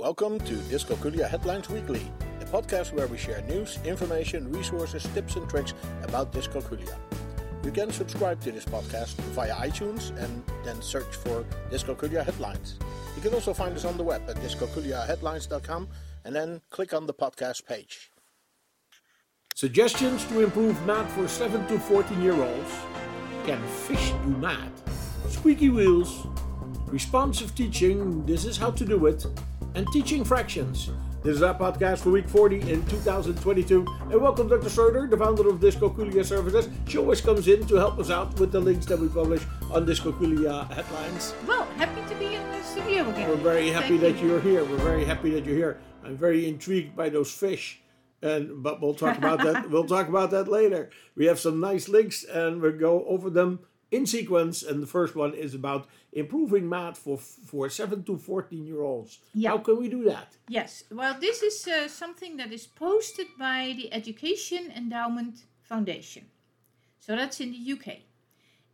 Welcome to Dyscalculia Headlines Weekly, a podcast where we share news, information, resources, tips, and tricks about dyscalculia. You can subscribe to this podcast via iTunes and then search for Dyscalculia Headlines. You can also find us on the web at dyscalculiaheadlines.com and then click on the podcast page. Suggestions to improve math for 7 to 14 year olds. Can fish do math? Squeaky wheels. Responsive teaching, this is how to do it. And teaching fractions. This is our podcast for week 40 in 2022. And welcome Dr. Schroeder, the founder of Dyscalculia Services. She always comes in to help us out with the links that we publish on Dyscalculia headlines. Well, happy to be in the studio again. We're very happy Thank that you. you're here. We're very happy that you're here. I'm very intrigued by those fish. And but we'll talk about that. We'll talk about that later. We have some nice links, and we'll go over them in sequence. And the first one is about improving math for for seven to fourteen year olds. Yeah. How can we do that? Yes, well, this is uh, something that is posted by the Education Endowment Foundation. So that's in the UK.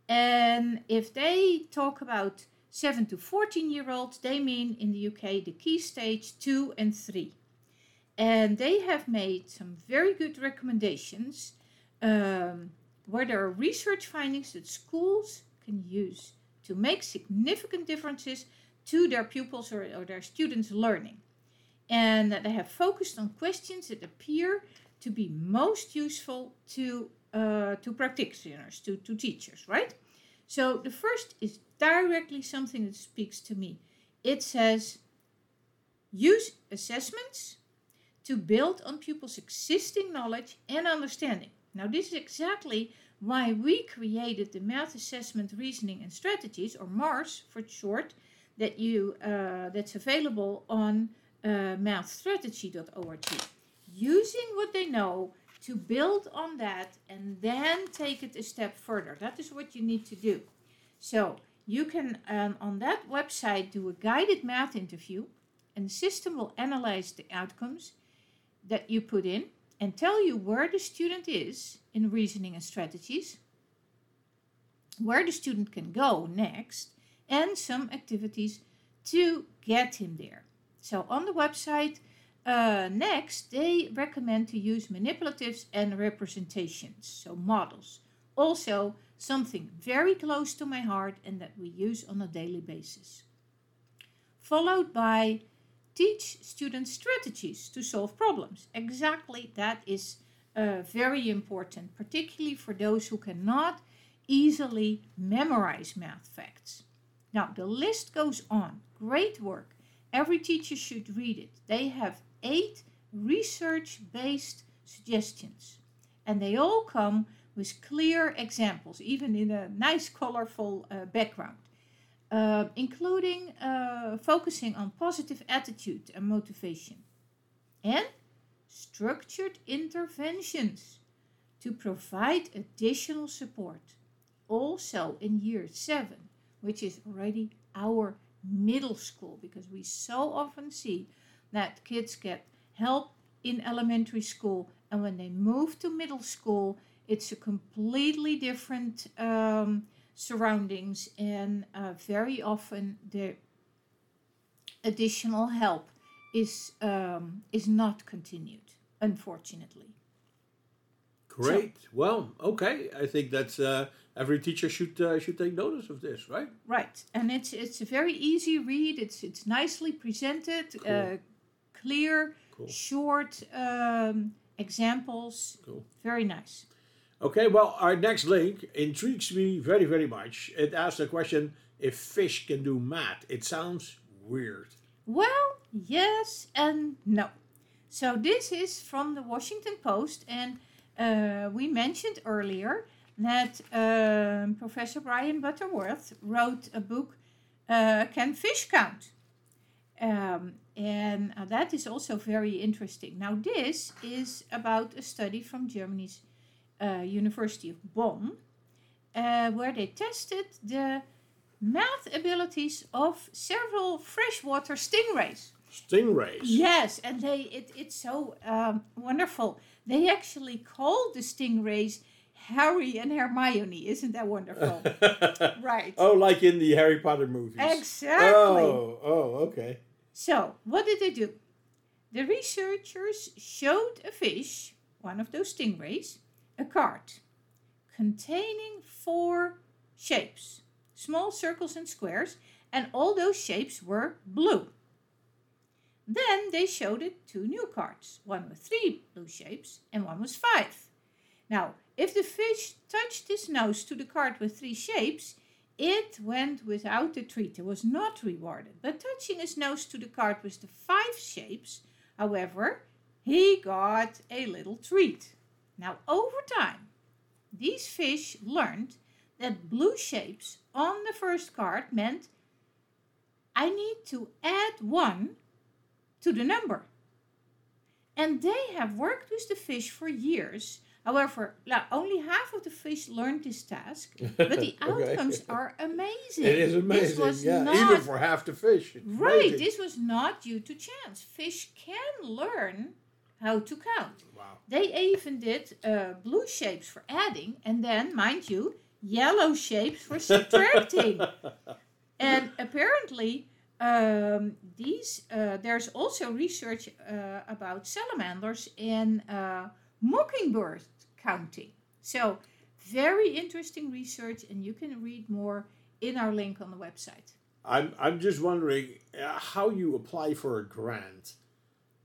And if they talk about 7 to 14 year olds, they mean in the UK the key stage 2 and 3. And they have made some very good recommendations um, where there are research findings that schools can use to make significant differences to their pupils or, or their students' learning. And that they have focused on questions that appear to be most useful to, uh, to practitioners, to, to teachers, right? So the first is directly something that speaks to me. It says use assessments to build on pupils' existing knowledge and understanding. Now, this is exactly why we created the Math Assessment Reasoning and Strategies, or MARS for short, that you uh, that's available on uh, mathstrategy.org. Using what they know to build on that and then take it a step further. That is what you need to do. So you can um, on that website do a guided math interview, and the system will analyze the outcomes that you put in and tell you where the student is in reasoning and strategies, where the student can go next, and some activities to get him there. So on the website, uh, next, they recommend to use manipulatives and representations, so models. Also, something very close to my heart and that we use on a daily basis. Followed by teach students strategies to solve problems. Exactly, that is uh, very important, particularly for those who cannot easily memorize math facts. Now, the list goes on. Great work. Every teacher should read it. They have eight research based suggestions, and they all come with clear examples, even in a nice, colorful uh, background uh, including uh, focusing on positive attitude and motivation, and structured interventions to provide additional support. Also in year seven, which is already our middle school, because we so often see that kids get help in elementary school, and when they move to middle school, it's a completely different. Um, surroundings and uh, very often the additional help is um, is not continued unfortunately Great. well, okay. I think that's uh, every teacher should uh, should take notice of this, right? right and it's it's a very easy read it's it's nicely presented Cool. uh, clear Cool. short um, examples Cool. very nice Okay, well, our next link intrigues me very, very much. It asks the question if fish can do math. It sounds weird. Well, yes and no. So this is from the Washington Post, and uh, we mentioned earlier that um, Professor Brian Butterworth wrote a book, uh, "Can Fish Count?" Um, and uh, that is also very interesting. Now, this is about a study from Germany's uh, University of Bonn, uh, where they tested the math abilities of several freshwater stingrays. Stingrays. Yes, and they it, it's so um, wonderful. They actually called the stingrays Harry and Hermione. Isn't that wonderful? right. oh, like in the Harry Potter movies. Exactly. Oh, oh, okay. So, what did they do? The researchers showed a fish, one of those stingrays, a card containing four shapes small circles and squares, and all those shapes were blue. Then they showed it two new cards, one with three blue shapes and one with five. Now, if the fish touched his nose to the card with three shapes, it went without the treat. It was not rewarded. But touching his nose to the card with the five shapes, however, he got a little treat. Now, over time, these fish learned that blue shapes on the first card meant I need to add one to the number. And they have worked with the fish for years. However, only half of the fish learned this task, but the okay. outcomes are amazing. It is amazing, yeah. Not, Even for half the fish. right, amazing. this was not due to chance. Fish can learn how to count. Wow. They even did uh, blue shapes for adding, and then, mind you, yellow shapes for subtracting. and apparently, um, these uh, there's also research uh, about salamanders in uh, mockingbird counting. So very interesting research, and you can read more in our link on the website. I'm I'm just wondering uh, how you apply for a grant,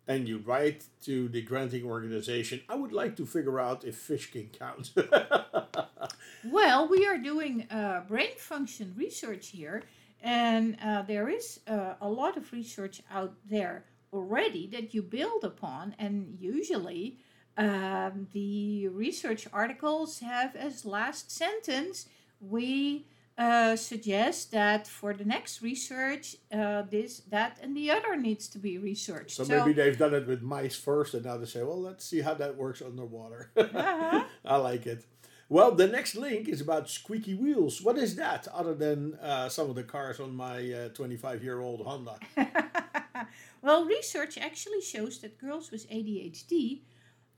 and you write to the granting organization. I would like to figure out if fish can count. well, we are doing uh, brain function research here and uh, there is uh, a lot of research out there already that you build upon, and usually um, the research articles have as last sentence we uh, suggest that for the next research, uh, this, that, and the other needs to be researched. So, so, maybe they've done it with mice first, and now they say, well, let's see how that works underwater. Uh-huh. I like it. Well, the next link is about squeaky wheels. What is that, other than uh, some of the cars on my 25 uh, year old Honda? well, research actually shows that girls with ADHD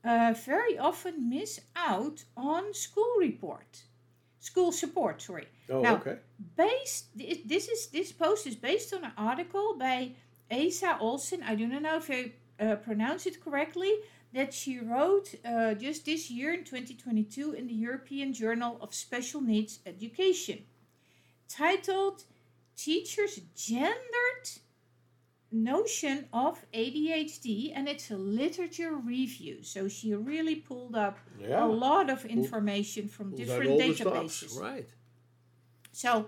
uh, very often miss out on school report. School support, sorry. Oh, now, okay. Based, this is this post is based on an article by Asa Olsen. I do not know if I uh, pronounce it correctly, that she wrote uh, just this year in 2022 in the European Journal of Special Needs Education, titled Teachers' Gendered Notion of ADHD, and it's a literature review. So she really pulled up yeah. a lot of information from pulled different databases. Right. So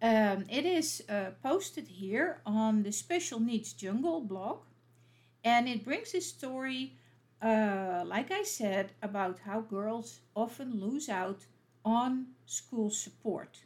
um, it is uh, posted here on the Special Needs Jungle blog, and it brings a story uh, like I said, about how girls often lose out on school support.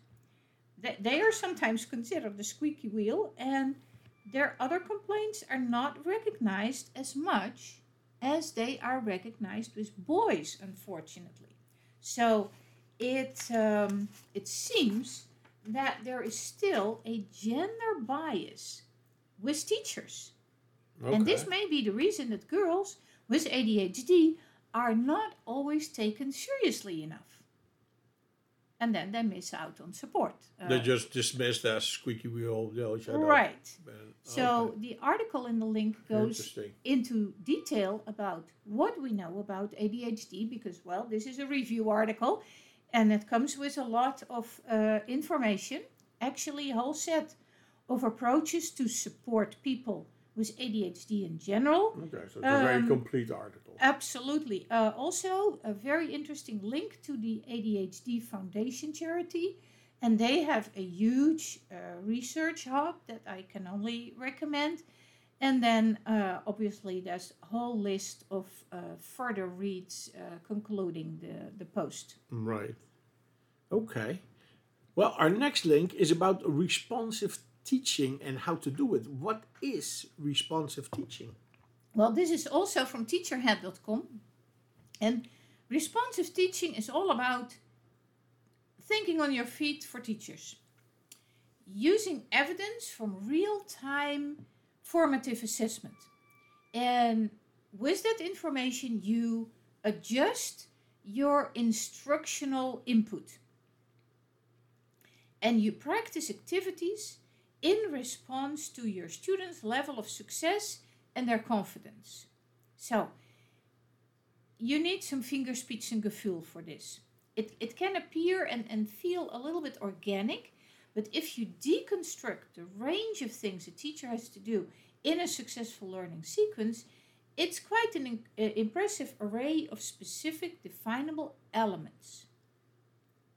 They, they are sometimes considered the squeaky wheel, and their other complaints are not recognized as much as they are recognized with boys, unfortunately. So it, um, it seems that there is still a gender bias with teachers. Okay. And this may be the reason that girls with ADHD are not always taken seriously enough. And then they miss out on support. Uh, they just dismissed as squeaky wheel. You know, right. so okay. the article in the link goes into detail about what we know about ADHD because, well, this is a review article and it comes with a lot of uh, information, actually, a whole set of approaches to support people with ADHD in general. Okay, so it's um, a very um, complete article. Absolutely. Uh, also, a very interesting link to the ADHD Foundation charity. And they have a huge uh, research hub that I can only recommend. And then, uh, obviously, there's a whole list of uh, further reads uh, concluding the, the post. Right. Okay. Well, our next link is about responsive teaching and how to do it. What is responsive teaching? Well, this is also from teacherhead.com. And responsive teaching is all about thinking on your feet for teachers, using evidence from real time formative assessment. And with that information, you adjust your instructional input. And you practice activities in response to your students' level of success and their confidence. So, you need some Fingerspitzengefühl for this. It, it can appear and, and feel a little bit organic, but if you deconstruct the range of things a teacher has to do in a successful learning sequence, it's quite an uh, impressive array of specific definable elements.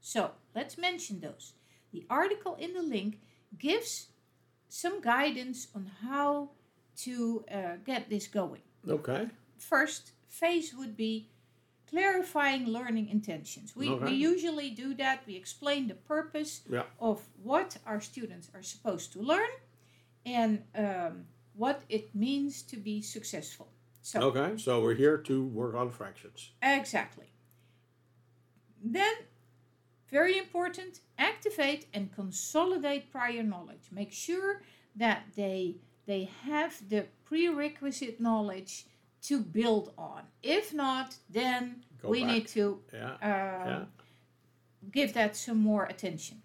So let's mention those. The article in the link gives some guidance on how to uh, get this going. Okay. First phase would be clarifying learning intentions. We, Okay. we usually do that. We explain the purpose Yeah. of what our students are supposed to learn and um, what it means to be successful. So, Okay. So we're here to work on fractions. exactly. Then, very important, activate and consolidate prior knowledge. Make sure that they they have the prerequisite knowledge to build on. If not, then Go we back. need to Yeah. um, yeah. give that some more attention.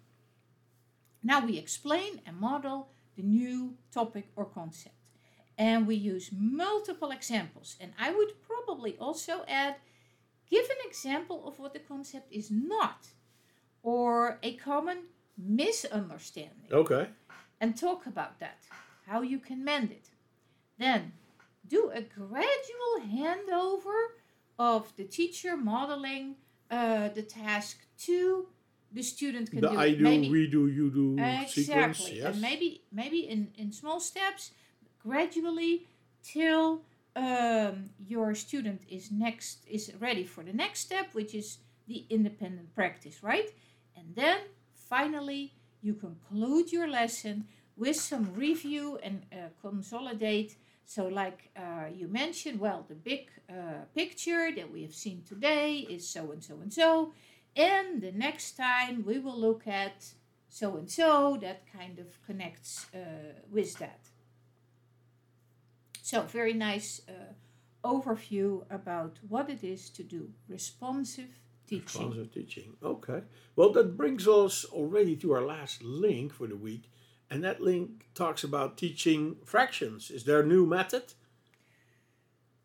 Now we explain and model the new topic or concept. And we use multiple examples. And I would probably also add give an example of what the concept is not, or a common misunderstanding, Okay. and talk about that, how you can mend it. Then do a gradual handover of the teacher modeling uh, the task to the student can The do I it. do, maybe, we do, you do sequence. exactly Yes. and maybe maybe in in small steps gradually till um, your student is next is ready for the next step which is the independent practice right and then finally you conclude your lesson with some review and uh, consolidate so like uh, you mentioned well the big uh, picture that we have seen today is so and so and so and the next time we will look at so and so that kind of connects uh, with that. So, very nice uh, overview about what it is to do responsive teaching. Responsive teaching. Okay. Well, that brings us already to our last link for the week. And that link talks about teaching fractions. Is there a new method?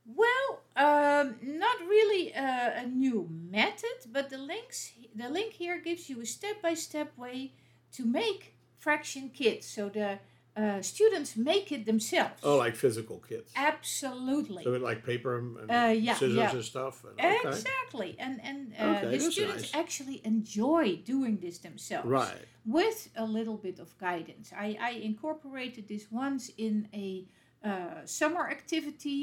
Well, um, not really a, a new method, but the links the link here gives you a step by step way to make fraction kits. So the uh, students make it themselves. Oh, like physical kits. Absolutely. So like paper and, Uh, yeah, scissors yeah. and stuff. And, okay. Exactly, and and uh, Okay, the students nice. actually enjoy doing this themselves, Right. With a little bit of guidance. I, I incorporated this once in a uh, summer activity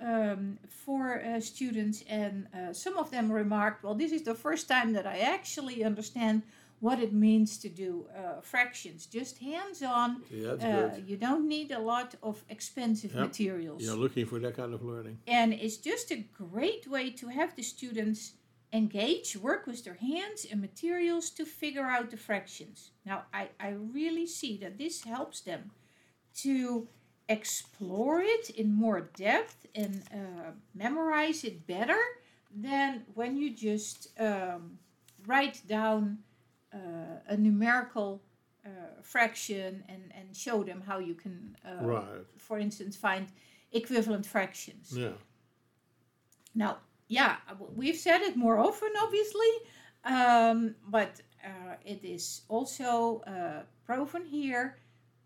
um, for uh, students, and uh, some of them remarked, "Well, this is the first time that I actually understand." What it means to do uh, fractions, just hands on. Yeah, that's Uh, good. you don't need a lot of expensive Yep. materials You're looking for that kind of learning. and it's just a great way to have the students engage work with their hands and materials to figure out the fractions now i, I really see that this helps them to explore it in more depth and uh, memorize it better than when you just um, write down uh, a numerical uh, fraction and, and show them how you can uh, right. for instance, find equivalent fractions. Yeah. Now, yeah, we've said it more often, obviously, um, but uh, it is also uh, proven here.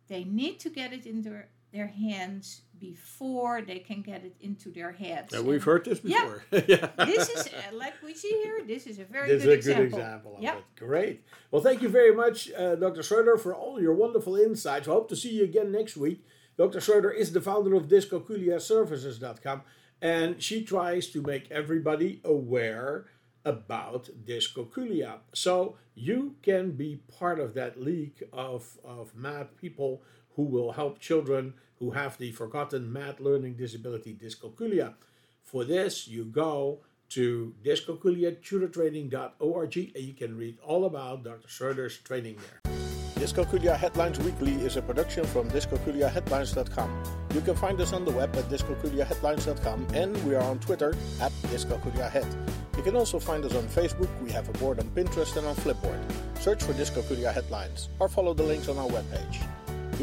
They need to get it in their, hands before they can get it into their heads. Yeah, we've heard this before. yeah. this is, uh, like we see here, this is a very good example. This is a example. good example of Yeah. it. Great. Well, thank you very much, uh, Dr. Schroeder, for all your wonderful insights. We hope to see you again next week. Dr. Schroeder is the founder of DyscalculiaServices.com, and she tries to make everybody aware about Dyscalculia. So you can be part of that league of, of mad people who will help children who have the forgotten mad learning disability dyscalculia. For this, you go to dyscalculiatutortraining.org and you can read all about Dr. Schroeder's training there. Dyscalculia Headlines Weekly is a production from dyscalculiaheadlines.com. You can find us on the web at dyscalculiaheadlines.com and we are on Twitter at dyscalculiahead. You can also find us on Facebook, we have a board on Pinterest and on Flipboard. Search for Dyscalculia Headlines or follow the links on our webpage.